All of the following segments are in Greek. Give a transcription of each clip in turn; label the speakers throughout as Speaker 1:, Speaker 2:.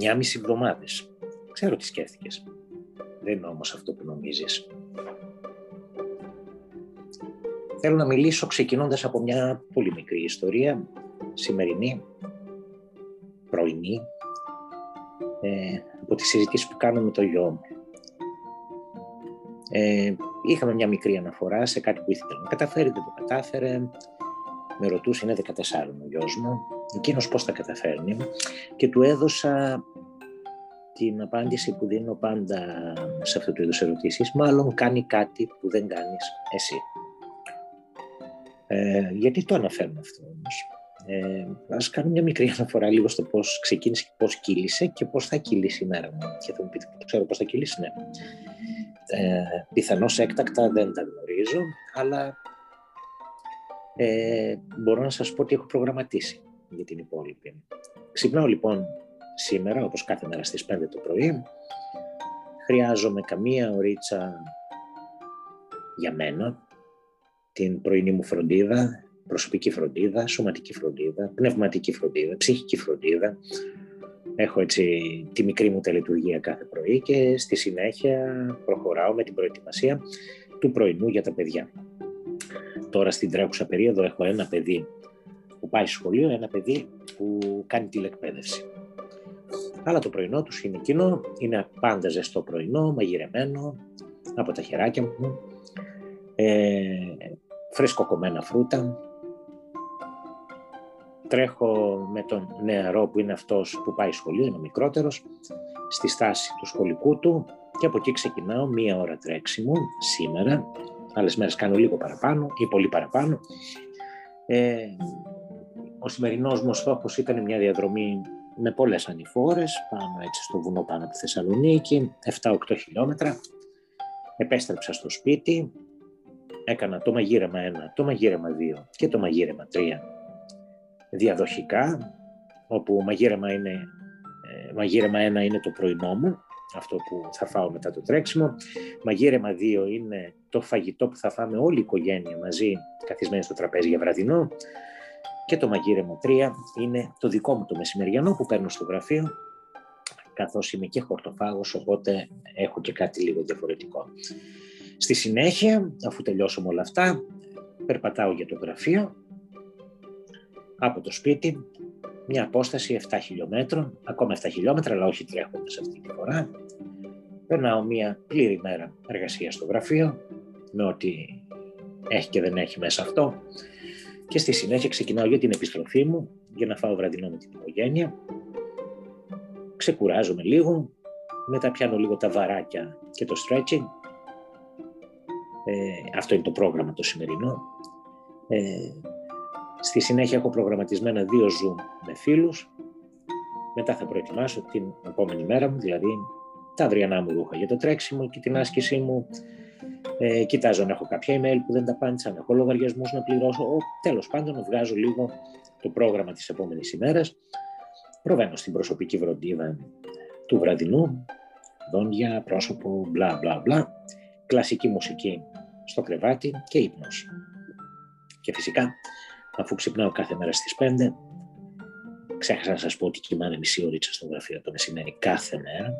Speaker 1: 9,5 εβδομάδες. Ξέρω τι σκέφτηκες. Δεν είναι όμως αυτό που νομίζεις. Θέλω να μιλήσω ξεκινώντας από μια πολύ μικρή ιστορία, σημερινή, πρωινή, ε, από τις συζητήσεις που κάνω με το γιο μου. Ε, είχαμε μια μικρή αναφορά σε κάτι που ήθελε να καταφέρει, δεν το κατάφερε. Με ρωτούσε, είναι 14 ο γιος μου, εκείνος πώς τα καταφέρνει και του έδωσα την απάντηση που δίνω πάντα σε αυτού του είδους ερωτήσεις, μάλλον κάνει κάτι που δεν κάνεις εσύ. Ε, γιατί το αναφέρουμε αυτό όμως. Ε, ας κάνουμε μια μικρή αναφορά λίγο στο πώς ξεκίνησε και πώς κύλησε και πώς θα κυλήσει η μέρα μου. Και θα μου πείτε, ξέρω πώς θα κυλήσει, ναι. Ε, πιθανώς έκτακτα δεν τα γνωρίζω, αλλά ε, μπορώ να σας πω ότι έχω προγραμματίσει για την υπόλοιπη. Ξυπνάω λοιπόν σήμερα, όπως κάθε μέρα στις 5 το πρωί. Χρειάζομαι καμία ωρίτσα για μένα, την πρωινή μου φροντίδα, προσωπική φροντίδα, σωματική φροντίδα, πνευματική φροντίδα, ψυχική φροντίδα. Έχω έτσι τη μικρή μου τελετουργία κάθε πρωί και στη συνέχεια προχωράω με την προετοιμασία του πρωινού για τα παιδιά. Τώρα στην τρέχουσα περίοδο έχω ένα παιδί που πάει σχολείο, ένα παιδί που κάνει τηλεκπαίδευση. Αλλά το πρωινό τους είναι εκείνο, είναι πάντα ζεστό πρωινό, μαγειρεμένο από τα χεράκια μου, ε, φρέσκοκομμένα φρούτα. Τρέχω με τον νεαρό που είναι αυτός που πάει σχολείο, είναι ο μικρότερος, στη στάση του σχολικού του και από εκεί ξεκινάω μία ώρα τρέξιμο σήμερα. Άλλες μέρες κάνω λίγο παραπάνω ή πολύ παραπάνω. Ε, ο σημερινός μου στόχος ήταν μια διαδρομή με πολλές ανηφόρες, πάνω έτσι στο βουνό πάνω από τη Θεσσαλονίκη, 7-8 χιλιόμετρα. Επέστρεψα στο σπίτι, έκανα το μαγείρεμα 1, το μαγείρεμα 2 και το μαγείρεμα 3 διαδοχικά, όπου μαγείρεμα, είναι, ε, μαγείρεμα 1 είναι το πρωινό μου, αυτό που θα φάω μετά το τρέξιμο. Μαγείρεμα 2 είναι το φαγητό που θα φάμε όλη η οικογένεια μαζί, καθισμένη στο τραπέζι για βραδινό. Και το μαγείρεμα 3 είναι το δικό μου το μεσημεριανό που παίρνω στο γραφείο, καθώς είμαι και χορτοφάγος, οπότε έχω και κάτι λίγο διαφορετικό. Στη συνέχεια, αφού τελειώσω όλα αυτά, περπατάω για το γραφείο, από το σπίτι, μια απόσταση 7 χιλιόμετρων, ακόμα 7 χιλιόμετρα, αλλά όχι τρέχοντας αυτή τη φορά. Περνάω μια πλήρη μέρα εργασίας στο γραφείο, με ό,τι έχει και δεν έχει μέσα αυτό και στη συνέχεια ξεκινάω για την επιστροφή μου για να φάω βραδινό με την οικογένεια. Ξεκουράζομαι λίγο, μετά πιάνω λίγο τα βαράκια και το stretching. Ε, αυτό είναι το πρόγραμμα το σημερινό. Ε, στη συνέχεια έχω προγραμματισμένα δύο Zoom με φίλους. Μετά θα προετοιμάσω την επόμενη μέρα μου, δηλαδή τα αυριανά μου ρούχα για το τρέξιμο και την άσκησή μου, ε, κοιτάζω αν έχω κάποια email που δεν τα απάντησα, αν έχω λογαριασμούς να πληρώσω. Τέλος πάντων, βγάζω λίγο το πρόγραμμα της επόμενης ημέρας. Προβαίνω στην προσωπική βροντίδα του βραδινού, δόντια, πρόσωπο, μπλα μπλα μπλα, κλασική μουσική στο κρεβάτι και ύπνος. Και φυσικά, αφού ξυπνάω κάθε μέρα στις 5, ξέχασα να σας πω ότι κοιμάμαι μισή ωρίτσα στο γραφείο το μεσημέρι κάθε μέρα,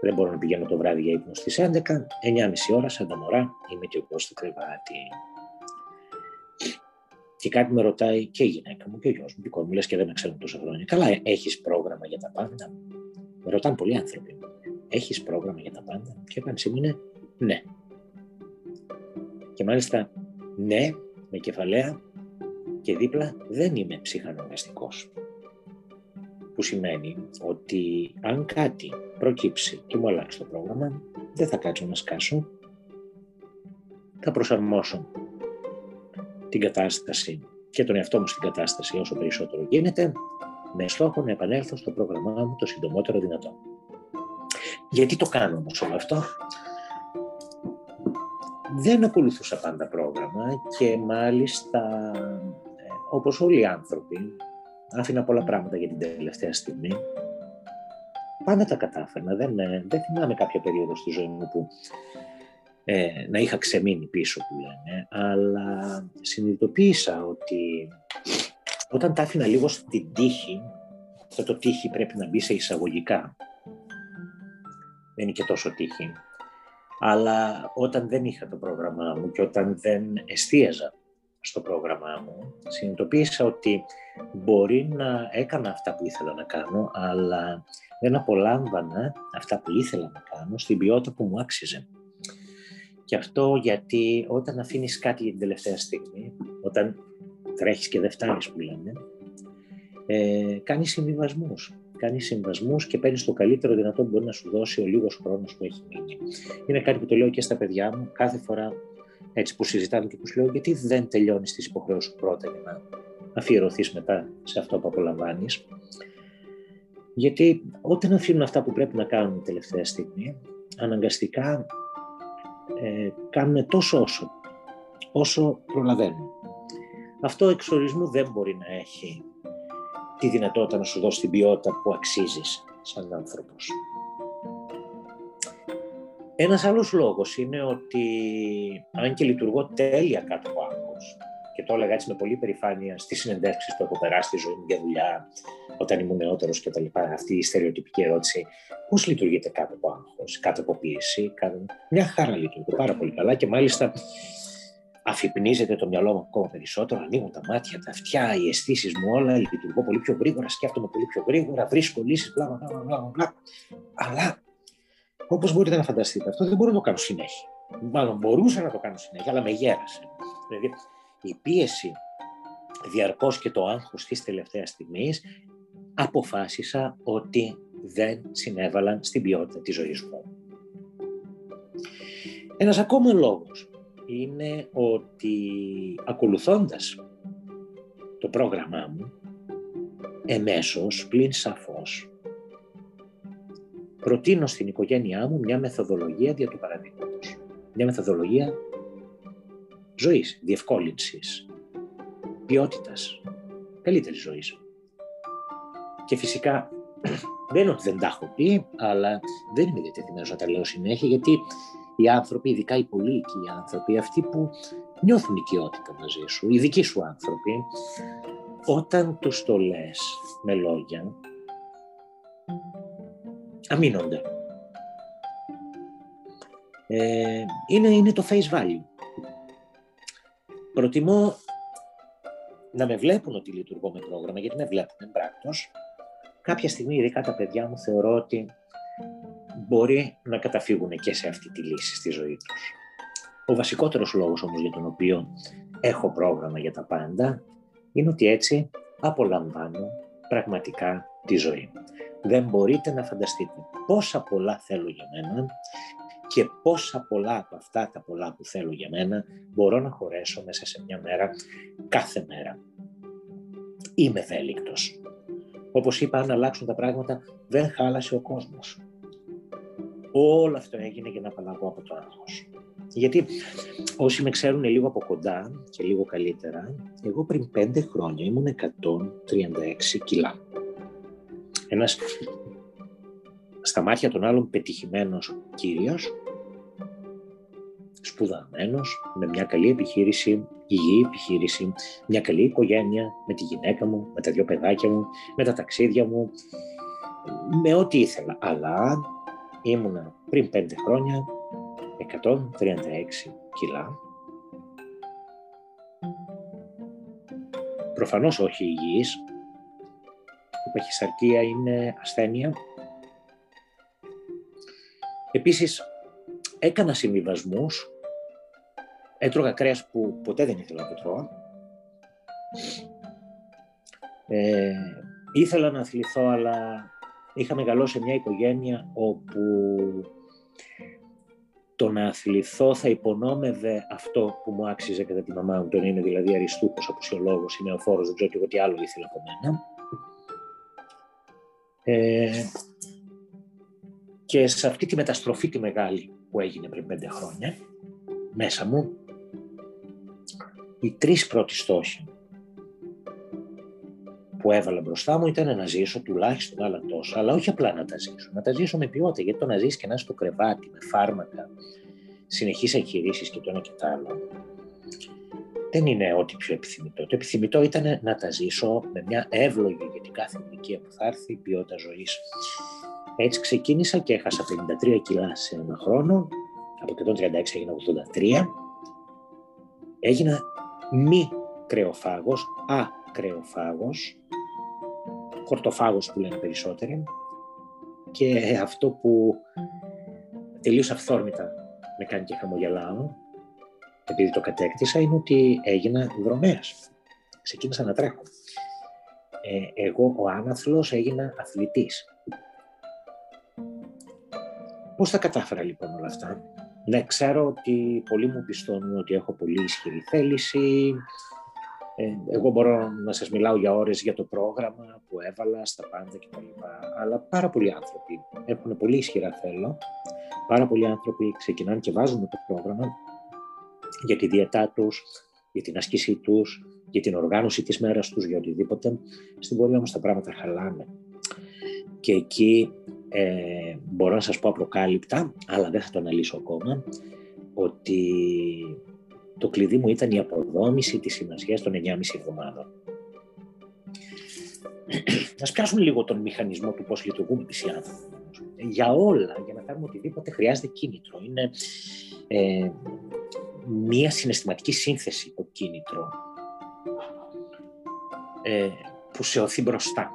Speaker 1: δεν μπορώ να πηγαίνω το βράδυ για ύπνο στις 11, 9.30 ώρα σαν τα μωρά είμαι και εγώ στο κρεβάτι. Και κάτι με ρωτάει και η γυναίκα μου και ο γιος μου, δικό μου, λες και δεν με ξέρουν τόσα χρόνια. Καλά, έχεις πρόγραμμα για τα πάντα; Με ρωτάνε πολλοί άνθρωποι. Έχεις πρόγραμμα για τα πάντα; Και η απάντησή μου είναι ναι. Και μάλιστα ναι, με κεφαλαία και δίπλα δεν είμαι ψυχαναγκαστικός που σημαίνει ότι αν κάτι προκύψει και μου αλλάξει το πρόγραμμα, δεν θα κάτσω να σκάσω, θα προσαρμόσω την κατάσταση και τον εαυτό μου στην κατάσταση όσο περισσότερο γίνεται, με στόχο να επανέλθω στο πρόγραμμά μου το συντομότερο δυνατό. Γιατί το κάνω όμως όλο αυτό; Δεν ακολουθούσα πάντα πρόγραμμα και μάλιστα ε, όπως όλοι οι άνθρωποι άφηνα πολλά πράγματα για την τελευταία στιγμή. Πάντα τα κατάφερνα. Δεν, ε, δεν θυμάμαι κάποια περίοδο στη ζωή μου που ε, να είχα ξεμείνει πίσω που λένε, αλλά συνειδητοποίησα ότι όταν τα άφηνα λίγο στην τύχη, αυτό το τύχη πρέπει να μπει σε εισαγωγικά. Δεν είναι και τόσο τύχη. Αλλά όταν δεν είχα το πρόγραμμά μου και όταν δεν εστίαζα στο πρόγραμμά μου, συνειδητοποίησα ότι μπορεί να έκανα αυτά που ήθελα να κάνω, αλλά δεν απολάμβανα αυτά που ήθελα να κάνω στην ποιότητα που μου άξιζε. Και αυτό γιατί όταν αφήνεις κάτι για την τελευταία στιγμή, όταν τρέχεις και δεν φτάνεις που λένε, ε, κάνεις συμβιβασμούς. Κάνεις συμβασμούς και παίρνεις το καλύτερο δυνατό που μπορεί να σου δώσει ο λίγος χρόνος που έχει μείνει. Είναι κάτι που το λέω και στα παιδιά μου κάθε φορά έτσι που συζητάμε και που σου λέω γιατί δεν τελειώνεις τις υποχρεώσεις σου πρώτα για να αφιερωθείς μετά σε αυτό που απολαμβάνεις. Γιατί όταν αφήνουν αυτά που πρέπει να κάνουν τελευταία στιγμή, αναγκαστικά ε, κάνουν τόσο όσο, όσο προλαβαίνουν. Αυτό εξορισμού δεν μπορεί να έχει τη δυνατότητα να σου δώσει την ποιότητα που αξίζεις σαν άνθρωπος. Ένας άλλος λόγος είναι ότι αν και λειτουργώ τέλεια κάτω από άγχος και το έλεγα έτσι με πολύ περηφάνεια στις συνεντεύξεις που έχω περάσει στη ζωή μου για δουλειά όταν ήμουν νεότερος και τα λοιπά, αυτή η στερεοτυπική ερώτηση, πώς λειτουργείτε κάτω από άγχος, κάτω από πίεση, κάτω... μια χαρά λειτουργεί πάρα πολύ καλά και μάλιστα αφυπνίζεται το μυαλό μου ακόμα περισσότερο, ανοίγουν τα μάτια, τα αυτιά, οι αισθήσεις μου όλα, λειτουργώ πολύ πιο γρήγορα, σκέφτομαι πολύ πιο γρήγορα, βρίσκω λύσεις, μπλα, μπλα, μπλα, μπλα. Αλλά όπως μπορείτε να φανταστείτε, αυτό δεν μπορώ να το κάνω συνέχεια. Μάλλον μπορούσα να το κάνω συνέχεια, αλλά με γέρασε. Δηλαδή, η πίεση διαρκώς και το άγχος της τελευταίας στιγμής αποφάσισα ότι δεν συνέβαλαν στην ποιότητα της ζωής μου. Ένας ακόμα λόγος είναι ότι ακολουθώντας το πρόγραμμά μου, εμέσως, πλην σαφώς, προτείνω στην οικογένειά μου μια μεθοδολογία δια του παραδείγματος. Μια μεθοδολογία ζωής, διευκόλυνσης, ποιότητας, καλύτερης ζωής. Και φυσικά δεν είναι ότι δεν τα έχω πει, αλλά δεν είμαι διατεθειμένος να τα λέω συνέχεια, γιατί οι άνθρωποι, ειδικά οι πολύ οικοί άνθρωποι, αυτοί που νιώθουν οικειότητα μαζί σου, οι δικοί σου άνθρωποι, όταν τους το λες με λόγια, αμήνονται. Ε, είναι, είναι το face value. Προτιμώ να με βλέπουν ότι λειτουργώ με πρόγραμμα, γιατί με βλέπουν εμπράκτος. Κάποια στιγμή, ειδικά τα παιδιά μου, θεωρώ ότι μπορεί να καταφύγουν και σε αυτή τη λύση στη ζωή τους. Ο βασικότερος λόγος όμως για τον οποίο έχω πρόγραμμα για τα πάντα είναι ότι έτσι απολαμβάνω πραγματικά τη ζωή. Δεν μπορείτε να φανταστείτε πόσα πολλά θέλω για μένα και πόσα πολλά από αυτά τα πολλά που θέλω για μένα μπορώ να χωρέσω μέσα σε μια μέρα, κάθε μέρα. Είμαι ευέλικτος. Όπως είπα, αν αλλάξουν τα πράγματα, δεν χάλασε ο κόσμος. Όλο αυτό έγινε για να απαλλαγώ από το άγχος. Γιατί όσοι με ξέρουν λίγο από κοντά και λίγο καλύτερα, εγώ πριν πέντε χρόνια ήμουν 136 κιλά. Ένας στα μάτια των άλλων πετυχημένος κύριος, σπουδαμένος, με μια καλή επιχείρηση, υγιή επιχείρηση, μια καλή οικογένεια, με τη γυναίκα μου, με τα δυο παιδάκια μου, με τα ταξίδια μου, με ό,τι ήθελα. Αλλά ήμουνα πριν πέντε χρόνια 136 κιλά. Προφανώς όχι υγιής. Η παχυσαρκία είναι ασθένεια. Επίσης, έκανα συμβιβασμούς. Έτρωγα κρέας που ποτέ δεν ήθελα να το τρώω. Ε, ήθελα να αθληθώ, αλλά είχα μεγαλώσει σε μια οικογένεια όπου το να αθληθώ θα υπονόμευε αυτό που μου άξιζε κατά τη μαμά μου, τον είναι δηλαδή αριστούχος, αποσιολόγος, είναι ο φόρος, δεν ξέρω και εγώ τι άλλο ήθελα από μένα. Ε, και σε αυτή τη μεταστροφή τη μεγάλη που έγινε πριν πέντε χρόνια, μέσα μου, οι τρεις πρώτοι στόχοι που έβαλα μπροστά μου ήταν να ζήσω τουλάχιστον άλλα τόσα, αλλά όχι απλά να τα ζήσω. Να τα ζήσω με ποιότητα, γιατί το να ζήσει και να είσαι στο κρεβάτι με φάρμακα, συνεχείς εγχειρήσεις και το ένα και το άλλο. Δεν είναι ό,τι πιο επιθυμητό. Το επιθυμητό ήταν να τα ζήσω με μια εύλογη για την κάθε ηλικία που θα έρθει ποιότητα ζωής. Έτσι ξεκίνησα και έχασα 53 κιλά σε ένα χρόνο. Από 136 έγινα 83. Έγινα μη κρεοφάγος, ακρεοφάγος, χορτοφάγος που λένε περισσότεροι. Και αυτό που τελείως αυθόρμητα με κάνει και χαμογελάω, επειδή το κατέκτησα, είναι ότι έγινα δρομέας. Ξεκίνησα να τρέχω. Ε, εγώ ο άναθλος έγινα αθλητής. Πώς τα κατάφερα λοιπόν όλα αυτά; Ναι, ξέρω ότι πολλοί μου πιστώνουν ότι έχω πολύ ισχυρή θέληση. Ε, εγώ μπορώ να σας μιλάω για ώρες για το πρόγραμμα που έβαλα στα πάντα κτλ. Αλλά πάρα πολλοί άνθρωποι έχουν πολύ ισχυρά θέλω. Πάρα πολλοί άνθρωποι ξεκινάνε και βάζουν το πρόγραμμα για τη διαιτά τους, για την άσκησή τους, για την οργάνωση της μέρας τους, για οτιδήποτε. Στην πορεία όμως τα πράγματα χαλάνε. Και εκεί ε, μπορώ να σας πω απροκάλυπτα, αλλά δεν θα το αναλύσω ακόμα, ότι το κλειδί μου ήταν η αποδόμηση της σημασία των 9,5 εβδομάδων. Α πιάσουμε λίγο τον μηχανισμό του πώς λειτουργούν οι άνθρωποι. Για όλα, για να κάνουμε οτιδήποτε, χρειάζεται κίνητρο. Είναι ε, μία συναισθηματική σύνθεση το κίνητρο ε, που σε οθεί μπροστά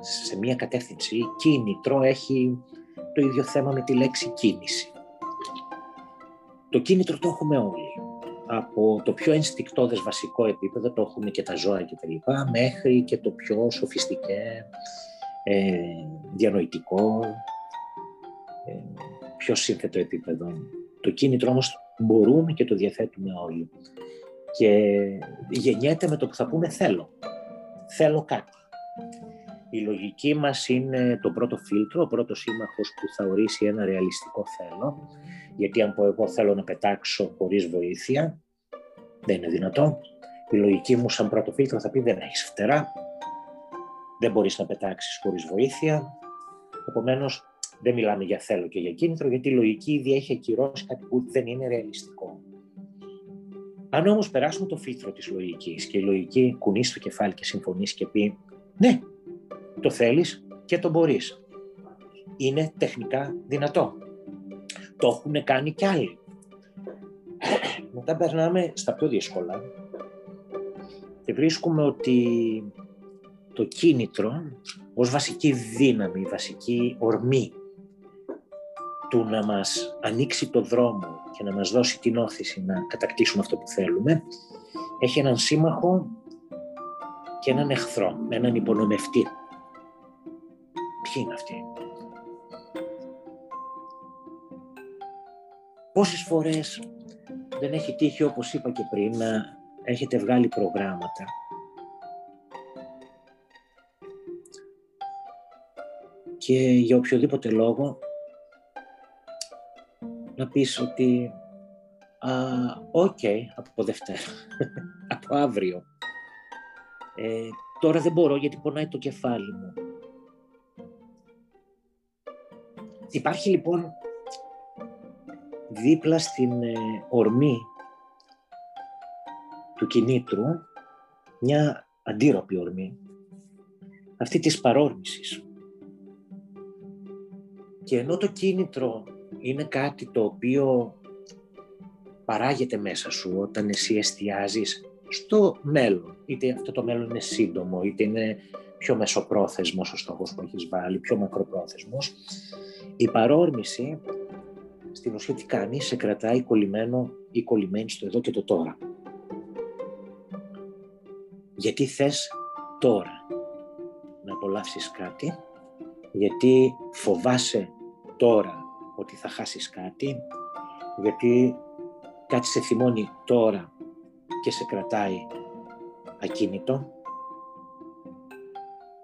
Speaker 1: σε μία κατεύθυνση. Κίνητρο έχει το ίδιο θέμα με τη λέξη κίνηση. Το κίνητρο το έχουμε όλοι. Από το πιο ενστικτόδες βασικό επίπεδο το έχουμε και τα ζώα και τα λοιπά, μέχρι και το πιο σοφιστικέ, ε, διανοητικό, ε, πιο σύνθετο επίπεδο. Το κίνητρο όμως μπορούμε και το διαθέτουμε όλοι. Και γεννιέται με το που θα πούμε θέλω. Θέλω κάτι. Η λογική μας είναι το πρώτο φίλτρο, ο πρώτος σύμμαχος που θα ορίσει ένα ρεαλιστικό θέλω. Γιατί αν πω εγώ θέλω να πετάξω χωρίς βοήθεια, δεν είναι δυνατό. Η λογική μου σαν πρώτο φίλτρο θα πει δεν έχεις φτερά, δεν μπορείς να πετάξεις χωρίς βοήθεια. Επομένως δεν μιλάμε για θέλω και για κίνητρο, γιατί η λογική ήδη έχει ακυρώσει κάτι που δεν είναι ρεαλιστικό. Αν όμως περάσουμε το φίλτρο της λογικής και η λογική κουνήσει το κεφάλι και συμφωνήσει και πει ναι, το θέλεις και το μπορείς. Είναι τεχνικά δυνατό. Το έχουν κάνει κι άλλοι. Μετά περνάμε στα πιο δύσκολα και βρίσκουμε ότι το κίνητρο ως βασική δύναμη, βασική ορμή του να μας ανοίξει το δρόμο και να μας δώσει την όθηση να κατακτήσουμε αυτό που θέλουμε, έχει έναν σύμμαχο και έναν εχθρό, έναν υπονομευτή. Ποιοι είναι αυτοί; Πόσες φορές δεν έχει τύχει, όπως είπα και πριν, να έχετε βγάλει προγράμματα; Και για οποιοδήποτε λόγο να πεις ότι «Οκ, okay, από Δευτέρα, από αύριο, ε, τώρα δεν μπορώ γιατί πονάει το κεφάλι μου». Υπάρχει λοιπόν δίπλα στην ε, ορμή του κινήτρου μια αντίρροπη ορμή, αυτή της παρόρμησης. Και ενώ το κίνητρο είναι κάτι το οποίο παράγεται μέσα σου όταν εσύ εστιάζεις στο μέλλον. Είτε αυτό το μέλλον είναι σύντομο, είτε είναι πιο μεσοπρόθεσμος ο στόχος που έχεις βάλει, πιο μακροπρόθεσμος. Η παρόρμηση στην ουσία τι κάνει, σε κρατάει κολλημένο ή κολλημένη στο εδώ και το τώρα. Γιατί θες τώρα να απολαύσεις κάτι, γιατί φοβάσαι τώρα ότι θα χάσεις κάτι, γιατί κάτι σε θυμώνει τώρα και σε κρατάει ακίνητο.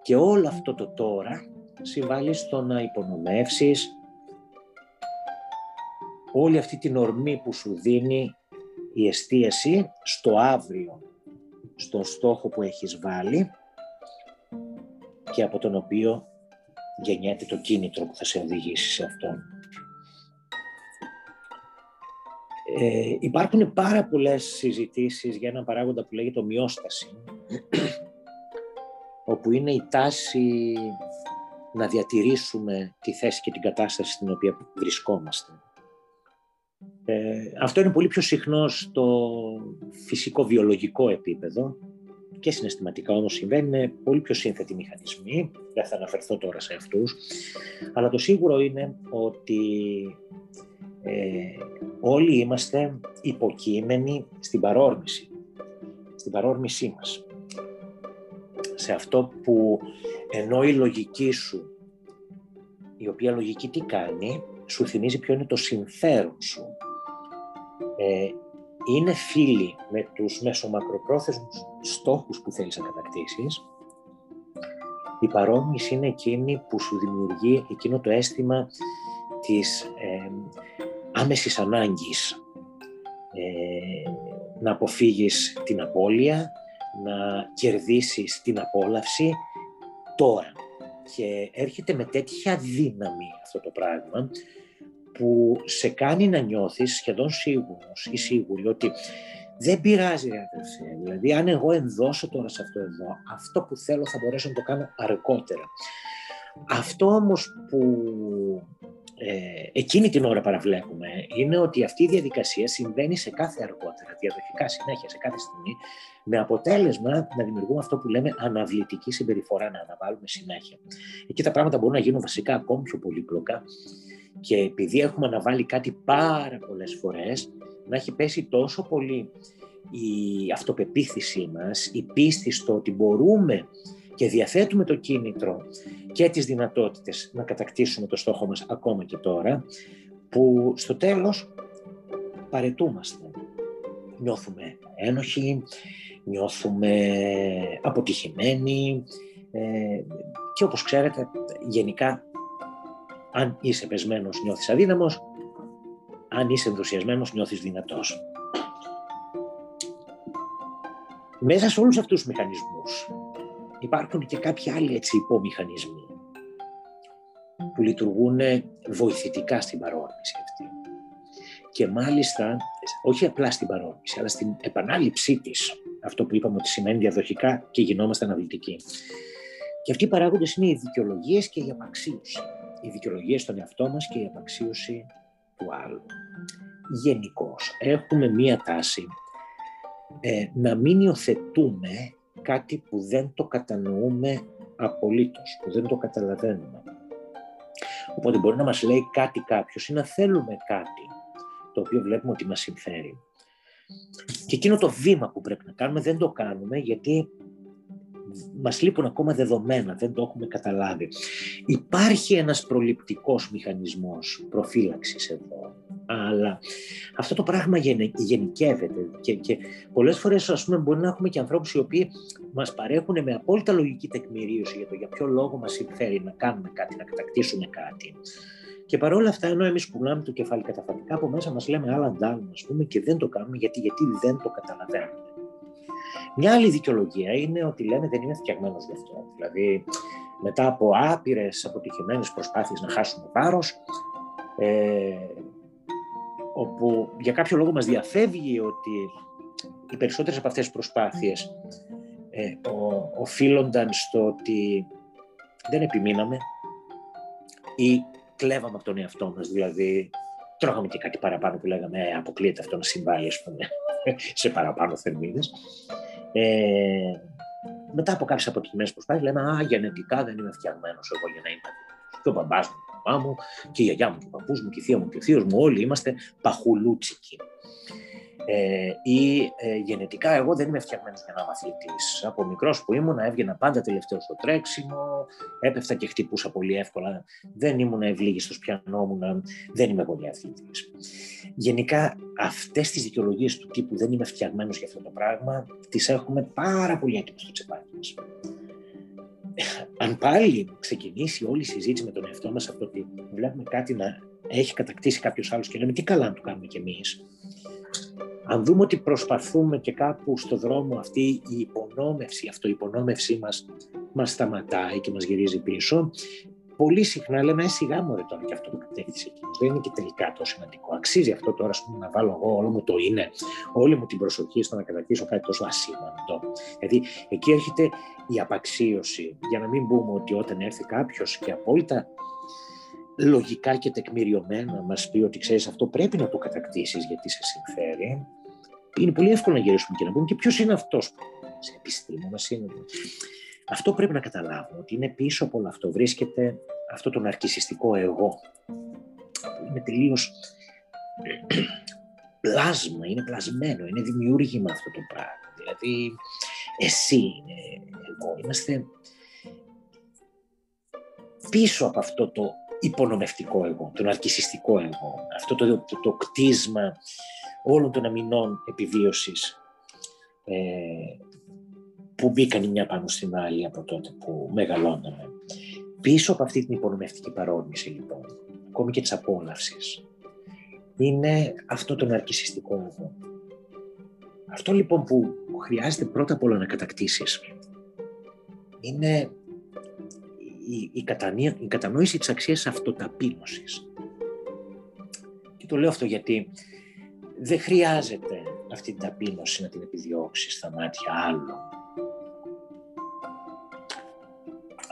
Speaker 1: Και όλο αυτό το τώρα συμβάλλει στο να υπονομεύσεις όλη αυτή την ορμή που σου δίνει η εστίαση στο αύριο, στον στόχο που έχεις βάλει και από τον οποίο γεννιέται το κίνητρο που θα σε οδηγήσει σε αυτόν. Ε, υπάρχουν πάρα πολλές συζητήσεις για έναν παράγοντα που λέγεται ομοιόσταση, όπου είναι η τάση να διατηρήσουμε τη θέση και την κατάσταση στην οποία βρισκόμαστε. Ε, αυτό είναι πολύ πιο συχνό στο φυσικό-βιολογικό επίπεδο και συναισθηματικά όμως συμβαίνει με πολύ πιο σύνθετοι μηχανισμοί, δεν θα αναφερθώ τώρα σε αυτούς, αλλά το σίγουρο είναι ότι ε, όλοι είμαστε υποκείμενοι στην παρόρμηση, στην παρόρμησή μας. Σε αυτό που ενώ η λογική σου, η οποία λογική τι κάνει, σου θυμίζει ποιο είναι το συμφέρον σου. Ε, είναι φίλοι με τους μεσομακροπρόθεσμους στόχους που θέλεις να κατακτήσεις. Η παρόμοιση είναι εκείνη που σου δημιουργεί εκείνο το αίσθημα της ε, άμεσης ανάγκης ε, να αποφύγεις την απώλεια, να κερδίσεις την απόλαυση τώρα. Και έρχεται με τέτοια δύναμη αυτό το πράγμα που σε κάνει να νιώθεις σχεδόν σίγουρος ή σίγουρη ότι δεν πειράζει ρε αδερφέ, δηλαδή αν εγώ ενδώσω τώρα σε αυτό εδώ, αυτό που θέλω θα μπορέσω να το κάνω αργότερα. Αυτό όμως που ε, εκείνη την ώρα παραβλέπουμε είναι ότι αυτή η διαδικασία συμβαίνει σε κάθε αργότερα, διαδοχικά συνέχεια, σε κάθε στιγμή, με αποτέλεσμα να δημιουργούμε αυτό που λέμε αναβλητική συμπεριφορά, να αναβάλουμε συνέχεια. Εκεί τα πράγματα μπορούν να γίνουν βασικά ακόμη πιο πολύπλοκα και επειδή έχουμε αναβάλει κάτι πάρα πολλές φορές, να έχει πέσει τόσο πολύ η αυτοπεποίθησή μας, η πίστη στο ότι μπορούμε και διαθέτουμε το κίνητρο και τις δυνατότητες να κατακτήσουμε το στόχο μας ακόμα και τώρα, που στο τέλος παρετούμαστε. Νιώθουμε ένοχοι, νιώθουμε αποτυχημένοι ε, και όπως ξέρετε γενικά αν είσαι πεσμένος νιώθεις αδύναμος, αν είσαι ενθουσιασμένος νιώθεις δυνατός. Μέσα σε όλους αυτούς τους μηχανισμούς υπάρχουν και κάποιοι άλλοι έτσι υπομηχανισμοί που λειτουργούν βοηθητικά στην παρόρμηση αυτή. Και μάλιστα, όχι απλά στην παρόρμηση, αλλά στην επανάληψή της, αυτό που είπαμε ότι σημαίνει διαδοχικά και γινόμαστε αναβλητικοί. Και αυτοί οι παράγοντες είναι οι δικαιολογίες και η απαξίωση η δικαιολογία στον εαυτό μας και η απαξίωση του άλλου. Γενικώς έχουμε μία τάση ε, να μην υιοθετούμε κάτι που δεν το κατανοούμε απολύτως, που δεν το καταλαβαίνουμε. Οπότε μπορεί να μας λέει κάτι κάποιος ή να θέλουμε κάτι το οποίο βλέπουμε ότι μας συμφέρει. Και εκείνο το βήμα που πρέπει να κάνουμε δεν το κάνουμε γιατί μας λείπουν ακόμα δεδομένα, δεν το έχουμε καταλάβει. Υπάρχει ένας προληπτικός μηχανισμός προφύλαξης εδώ, αλλά αυτό το πράγμα γενικεύεται και, και πολλές φορές ας πούμε μπορεί να έχουμε και ανθρώπους οι οποίοι μας παρέχουν με απόλυτα λογική τεκμηρίωση για το για ποιο λόγο μας συμφέρει να κάνουμε κάτι, να κατακτήσουμε κάτι. Και παρόλα αυτά, ενώ εμείς κουνάμε το κεφάλι καταφατικά, από μέσα μας λέμε άλλα ντάλμα, ας πούμε, και δεν το κάνουμε γιατί, γιατί δεν το καταλαβαίνουμε. Μια άλλη δικαιολογία είναι ότι λέμε δεν είμαι φτιαγμένος γι' αυτό. Δηλαδή, μετά από άπειρες αποτυχημένες προσπάθειες να χάσουμε βάρος, ε, όπου για κάποιο λόγο μας διαφεύγει ότι οι περισσότερες από αυτές τις προσπάθειες ε, οφείλονταν στο ότι δεν επιμείναμε ή κλέβαμε από τον εαυτό μας, δηλαδή τρώγαμε και κάτι παραπάνω που λέγαμε ε, αποκλείεται αυτό να συμβάλλει σε παραπάνω θερμίδες. Ε, μετά από κάποιες αποτυχημένες προσπάθειες, λέμε Α, γενετικά δεν είμαι φτιαγμένος εγώ για να είμαι Και ο μπαμπάς μου, η μαμά μου, και η γιαγιά μου, και ο παππούς μου, και η θεία μου, και ο θείος μου, όλοι είμαστε παχουλούτσικοι. Ε, ή ε, γενετικά εγώ δεν είμαι φτιαγμένος για να είμαι αθλητής. Από μικρός που ήμουν, έβγαινα πάντα τελευταίο στο τρέξιμο, έπεφτα και χτυπούσα πολύ εύκολα. Δεν ήμουν ευλίγιστο, πιανόμουν, δεν είμαι πολύ αθλητής. Γενικά αυτές τις δικαιολογίες του τύπου δεν είμαι φτιαγμένος για αυτό το πράγμα, τις έχουμε πάρα πολύ έτοιμο στο τσεπάκι μας. Αν πάλι ξεκινήσει όλη η συζήτηση με τον εαυτό μας από το ότι βλέπουμε κάτι να έχει κατακτήσει κάποιος άλλος και λέμε τι καλά να το κάνουμε κι εμείς, αν δούμε ότι προσπαθούμε και κάπου στο δρόμο αυτή η υπονόμευση, η αυτοϋπονόμευσή μας μας σταματάει και μας γυρίζει πίσω, πολύ συχνά λέμε, «Ε, σιγά μου ρε τώρα και αυτό που κατέκτησε εκείνος. Δεν είναι και τελικά τόσο σημαντικό. Αξίζει αυτό τώρα πούμε, να βάλω εγώ όλο μου το είναι, όλη μου την προσοχή στο να κατακτήσω κάτι τόσο ασήμαντο. Δηλαδή, εκεί έρχεται η απαξίωση. Για να μην πούμε ότι όταν έρθει κάποιος και απόλυτα λογικά και τεκμηριωμένα μας πει ότι ξέρεις αυτό πρέπει να το κατακτήσεις γιατί σε συμφέρει, είναι πολύ εύκολο να γυρίσουμε και να πούμε και ποιος είναι αυτός που σε επιστήμονας είναι. Αυτό πρέπει να καταλάβουμε, ότι είναι πίσω από όλο αυτό βρίσκεται αυτό το ναρκισιστικό εγώ, που είναι τελείως πλάσμα, είναι πλασμένο, είναι δημιούργημα αυτό το πράγμα. Δηλαδή, εσύ είναι εγώ, είμαστε πίσω από αυτό το υπονομευτικό εγώ, το ναρκισιστικό εγώ, αυτό το, το, το κτίσμα όλων των αμυνών επιβίωσης ε, που μπήκαν η μια πάνω στην άλλη από τότε που μεγαλώναμε. Πίσω από αυτή την υπονομευτική παρόρμηση λοιπόν, ακόμη και της απόλαυσης, είναι αυτό το ναρκισιστικό εγώ. Αυτό λοιπόν που χρειάζεται πρώτα απ' όλα να κατακτήσεις είναι η, η, η κατανόηση της αξίας αυτοταπείνωσης. Και το λέω αυτό γιατί δεν χρειάζεται αυτή την ταπείνωση να την επιδιώξεις στα μάτια άλλων.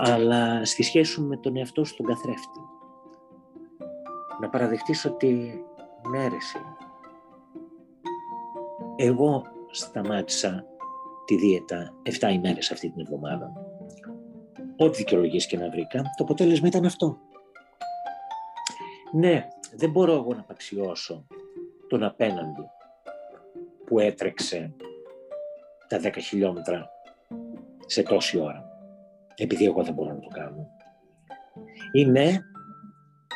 Speaker 1: Αλλά στη σχέση σου με τον εαυτό σου τον καθρέφτη. Να παραδεχτείς ότι με αίρεση. Εγώ σταμάτησα τη δίαιτα 7 ημέρες αυτή την εβδομάδα. Ό,τι δικαιολογίες και να βρήκα, το αποτέλεσμα ήταν αυτό. Ναι, δεν μπορώ εγώ να απαξιώσω τον απέναντι που έτρεξε τα 10 χιλιόμετρα σε τόση ώρα. Επειδή εγώ δεν μπορώ να το κάνω. Ή ναι,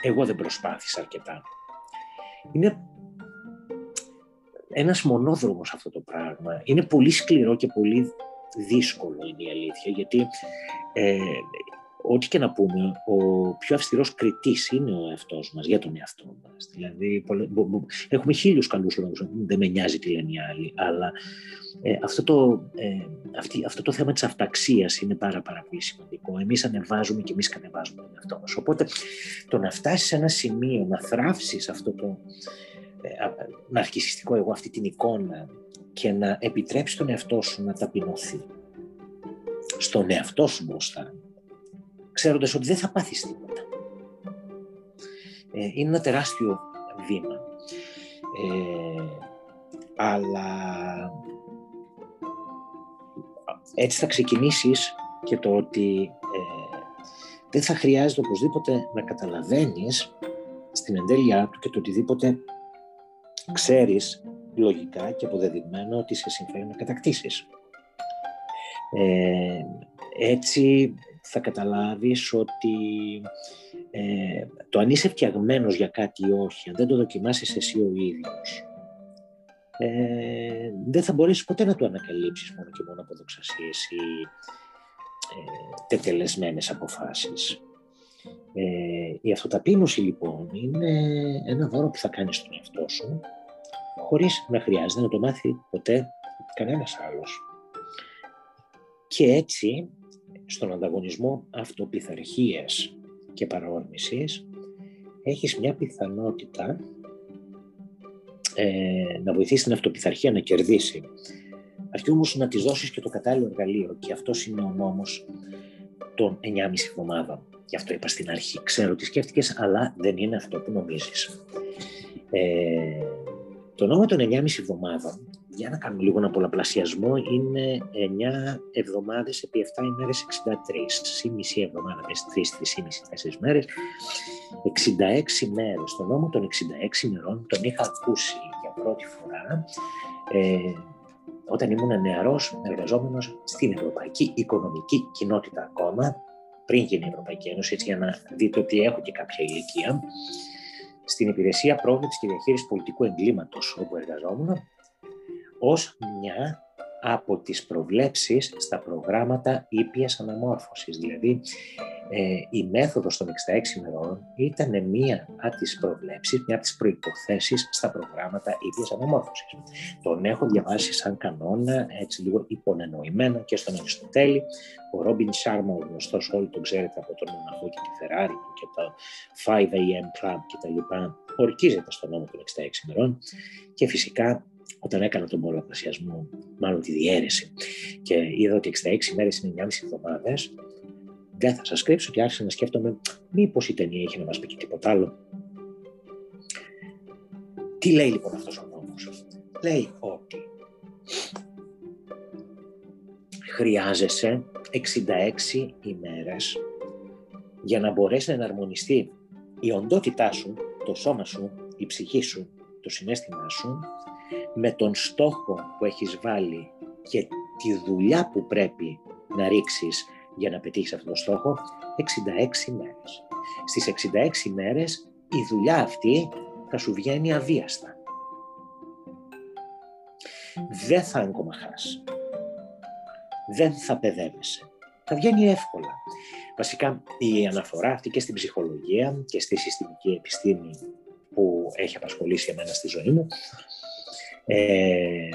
Speaker 1: εγώ δεν προσπάθησα αρκετά. Είναι ένας μονόδρομος αυτό το πράγμα. Είναι πολύ σκληρό και πολύ δύσκολο είναι η αλήθεια, γιατί ε, ό,τι και να πούμε, ο πιο αυστηρός κριτής είναι ο εαυτός μας, για τον εαυτό μας. Δηλαδή, έχουμε χίλιους καλούς λόγους, δεν με νοιάζει τι λένε οι άλλοι, αλλά ε, αυτό, το, ε, αυτή, αυτό το θέμα της αυταξίας είναι πάρα, πάρα πολύ σημαντικό. Εμείς ανεβάζουμε και εμείς κατεβάζουμε τον εαυτό μας. Οπότε, το να φτάσεις σε ένα σημείο, να θράψεις αυτό το ε, ναρκισιστικό εγώ, αυτή την εικόνα και να επιτρέψεις τον εαυτό σου να ταπεινωθεί στον εαυτό σου μπροστά, ξέροντας ότι δεν θα πάθεις τίποτα. Ε, είναι ένα τεράστιο βήμα. Ε, αλλά έτσι θα ξεκινήσεις και το ότι ε, δεν θα χρειάζεται οπωσδήποτε να καταλαβαίνεις στην εντέλειά του και το οτιδήποτε ξέρεις λογικά και αποδεδειγμένο ότι σε συμφέρει να κατακτήσεις. Ε, έτσι θα καταλάβεις ότι ε, το αν είσαι φτιαγμένος για κάτι ή όχι, αν δεν το δοκιμάσεις εσύ ο ίδιος, ε, δεν θα μπορέσεις ποτέ να το ανακαλύψεις μόνο και μόνο από δοξασίες ή ε, τετελεσμένες αποφάσεις. Ε, η αυτοταπείνωση λοιπόν είναι ένα δώρο που θα κάνεις στον εαυτό σου χωρίς να χρειάζεται να το μάθει ποτέ κανένας άλλος. Και έτσι στον ανταγωνισμό αυτοπιθαρχίας και παραόρμησης έχεις μια πιθανότητα ε, να βοηθήσεις την αυτοπιθαρχία να κερδίσει. Αρκεί όμως να της δώσεις και το κατάλληλο εργαλείο και αυτός είναι ο νόμος των 9,5 εβδομάδων. Γι' αυτό είπα στην αρχή. Ξέρω τι σκέφτηκες, αλλά δεν είναι αυτό που νομίζεις. Ε, το νόμο των 9,5 εβδομάδων για να κάνουμε λίγο ένα πολλαπλασιασμό, είναι 9 εβδομάδες επί 7 ημέρες 63. μισή εβδομάδα μες 3, 3,5, 4 μέρες. 66 μέρες. Το νόμο των 66 ημερών τον είχα ακούσει για πρώτη φορά ε, όταν ήμουν νεαρός εργαζόμενος στην Ευρωπαϊκή Οικονομική Κοινότητα ακόμα, πριν γίνει η Ευρωπαϊκή Ένωση, έτσι για να δείτε ότι έχω και κάποια ηλικία, στην υπηρεσία πρόβλεψης και διαχείρισης πολιτικού εγκλήματος όπου εργαζόμουν ως μια από τις προβλέψεις στα προγράμματα ήπιας αναμόρφωσης. Δηλαδή, ε, η μέθοδος των 66 ημερών ήταν μία από τις προβλέψεις, μία από τις προϋποθέσεις στα προγράμματα ίδιας αναμόρφωσης. Τον έχω διαβάσει σαν κανόνα, έτσι λίγο υπονενοημένο και στον Αριστοτέλη. Ο Ρόμπιν Σάρμα, ο γνωστός όλοι τον ξέρετε από τον Μοναχό και τη Φεράρι και το 5am Club κτλ. Ορκίζεται στον νόμο των 66 ημερών και φυσικά όταν έκανα τον πολλαπλασιασμό, μάλλον τη διαίρεση και είδα ότι 66 μέρες είναι 9,5 εβδομάδες, δεν θα σας κρύψω και άρχισα να σκέφτομαι μήπως η ταινία είχε να μας πει και τίποτα άλλο. Τι λέει λοιπόν αυτός ο νόμος. Λέει ότι χρειάζεσαι 66 ημέρες για να μπορέσει να εναρμονιστεί η οντότητά σου, το σώμα σου, η ψυχή σου, το συνέστημά σου με τον στόχο που έχεις βάλει και τη δουλειά που πρέπει να ρίξεις για να πετύχεις αυτόν τον στόχο 66 μέρες. Στις 66 μέρες η δουλειά αυτή θα σου βγαίνει αβίαστα. Δεν θα αγκομαχάς. Δεν θα παιδεύεσαι. Θα βγαίνει εύκολα. Βασικά η αναφορά αυτή και στην ψυχολογία και στη συστημική επιστήμη που έχει απασχολήσει εμένα στη ζωή μου ε,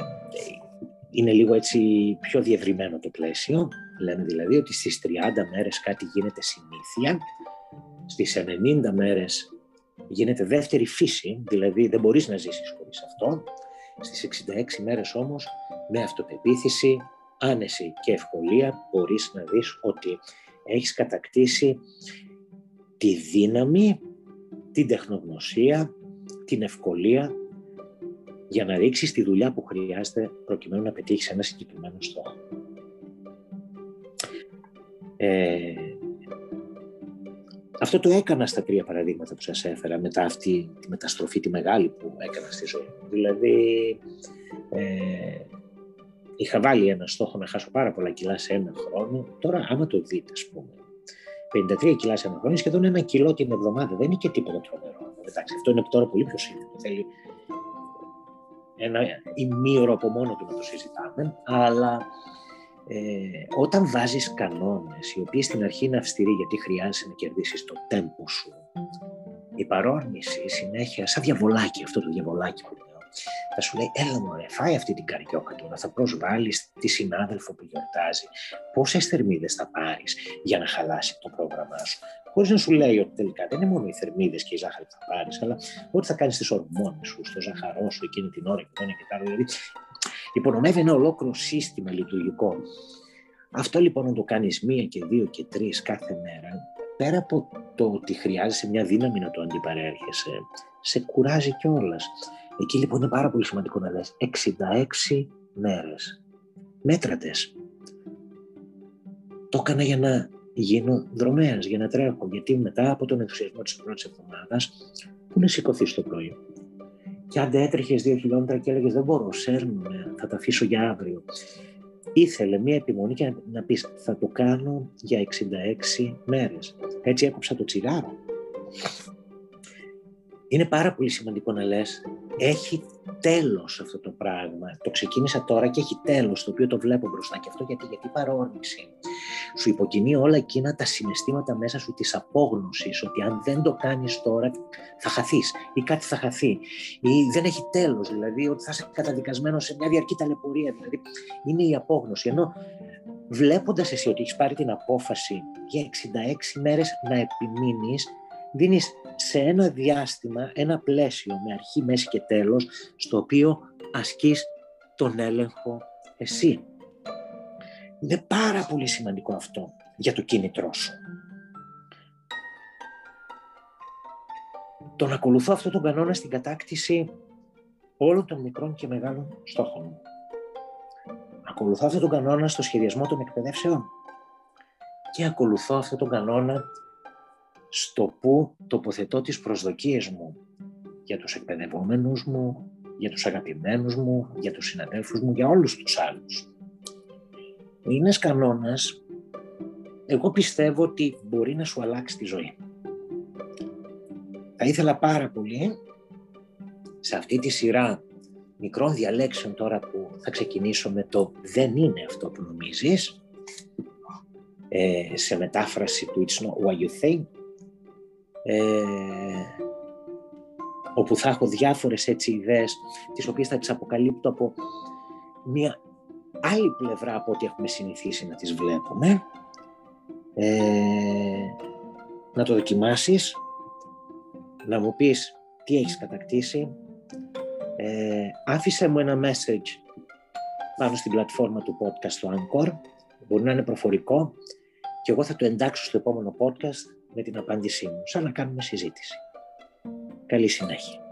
Speaker 1: είναι λίγο έτσι πιο διευρυμένο το πλαίσιο. Λένε δηλαδή ότι στις 30 μέρες κάτι γίνεται συνήθεια, στις 90 μέρες γίνεται δεύτερη φύση, δηλαδή δεν μπορείς να ζήσεις χωρίς αυτό. Στις 66 μέρες όμως με αυτοπεποίθηση, άνεση και ευκολία μπορείς να δεις ότι έχεις κατακτήσει τη δύναμη, την τεχνογνωσία, την ευκολία για να ρίξεις τη δουλειά που χρειάζεται προκειμένου να πετύχεις ένα συγκεκριμένο στόχο. Ε, αυτό το έκανα στα τρία παραδείγματα που σας έφερα μετά αυτή τη μεταστροφή τη μεγάλη που έκανα στη ζωή μου. Δηλαδή ε, είχα βάλει ένα στόχο να χάσω πάρα πολλά κιλά σε ένα χρόνο. Τώρα άμα το δείτε ας πούμε 53 κιλά σε ένα χρόνο, σχεδόν ένα κιλό την εβδομάδα. Δεν είναι και τίποτα τρομερό. Εντάξει, αυτό είναι τώρα πολύ πιο σύνθετο. Θέλει ένα ημίωρο από μόνο του να το συζητάμε, αλλά ε, όταν βάζεις κανόνες, οι οποίοι στην αρχή είναι αυστηροί γιατί χρειάζεται να κερδίσεις το τέμπο σου, η παρόρμηση συνέχεια, σαν διαβολάκι, αυτό το διαβολάκι που λέω, θα σου λέει, έλα μωρέ, φάει αυτή την καριόκα τώρα, θα προσβάλλεις τη συνάδελφο που γιορτάζει. Πόσες θερμίδες θα πάρεις για να χαλάσει το πρόγραμμά σου; Χωρίς να σου λέει ότι τελικά δεν είναι μόνο οι θερμίδες και η ζάχαρη που θα πάρεις, αλλά ό,τι θα κάνεις στι ορμόνες σου, στο ζαχαρό σου εκείνη την ώρα και το ένα και το άλλο. Δηλαδή, υπονομεύει ένα ολόκληρο σύστημα λειτουργικό. Αυτό λοιπόν να το κάνεις μία και δύο και τρεις κάθε μέρα, πέρα από το ότι χρειάζεσαι μια δύναμη να το αντιπαρέρχεσαι, σε κουράζει κιόλας. Εκεί λοιπόν είναι πάρα πολύ σημαντικό να λες 66 μέρες. Μέτρατες. Το έκανα για να γίνω δρομέας για να τρέχω. Γιατί μετά από τον ενθουσιασμό της πρώτης εβδομάδας, πού να σηκωθεί το πρωί. Και αν έτρεχες δύο χιλιόμετρα και έλεγες Δεν μπορώ, σέρνουμε, θα τα αφήσω για αύριο. Ήθελε μία επιμονή και να πεις Θα το κάνω για 66 μέρες. Έτσι έκοψα το τσιγάρο. Είναι πάρα πολύ σημαντικό να λες έχει τέλος αυτό το πράγμα. Το ξεκίνησα τώρα και έχει τέλος, το οποίο το βλέπω μπροστά. Και αυτό γιατί, γιατί παρόρμηση. Σου υποκινεί όλα εκείνα τα συναισθήματα μέσα σου της απόγνωσης, ότι αν δεν το κάνεις τώρα θα χαθείς ή κάτι θα χαθεί ή δεν έχει τέλος, δηλαδή ότι θα είσαι καταδικασμένος σε μια διαρκή ταλαιπωρία. Δηλαδή είναι η απόγνωση. Ενώ βλέποντας εσύ ότι έχεις πάρει την απόφαση για 66 μέρες να επιμείνεις, δίνεις σε ένα διάστημα, ένα πλαίσιο με αρχή, μέση και τέλος, στο οποίο ασκείς τον έλεγχο εσύ. Είναι πάρα πολύ σημαντικό αυτό για το κίνητρό σου. Τον ακολουθώ αυτό τον κανόνα στην κατάκτηση όλων των μικρών και μεγάλων στόχων μου. Ακολουθώ αυτό τον κανόνα στο σχεδιασμό των εκπαιδεύσεων και ακολουθώ αυτό τον κανόνα στο που τοποθετώ τις προσδοκίες μου για τους εκπαιδευόμενους μου, για τους αγαπημένους μου, για τους συναδέλφους μου, για όλους τους άλλους. Είναι ένας κανόνας, εγώ πιστεύω ότι μπορεί να σου αλλάξει τη ζωή. Θα ήθελα πάρα πολύ σε αυτή τη σειρά μικρών διαλέξεων τώρα που θα ξεκινήσω με το «δεν είναι αυτό που νομίζεις» ε, σε μετάφραση του It's Not What You Think, ε, όπου θα έχω διάφορες έτσι ιδέες, τις οποίες θα τις αποκαλύπτω από μια άλλη πλευρά από ό,τι έχουμε συνηθίσει να τις βλέπουμε. Ε, να το δοκιμάσεις, να μου πεις τι έχεις κατακτήσει. Ε, άφησε μου ένα message πάνω στην πλατφόρμα του podcast του Anchor. Μπορεί να είναι προφορικό και εγώ θα το εντάξω στο επόμενο podcast με την απάντησή μου, σαν να κάνουμε συζήτηση. Καλή συνέχεια.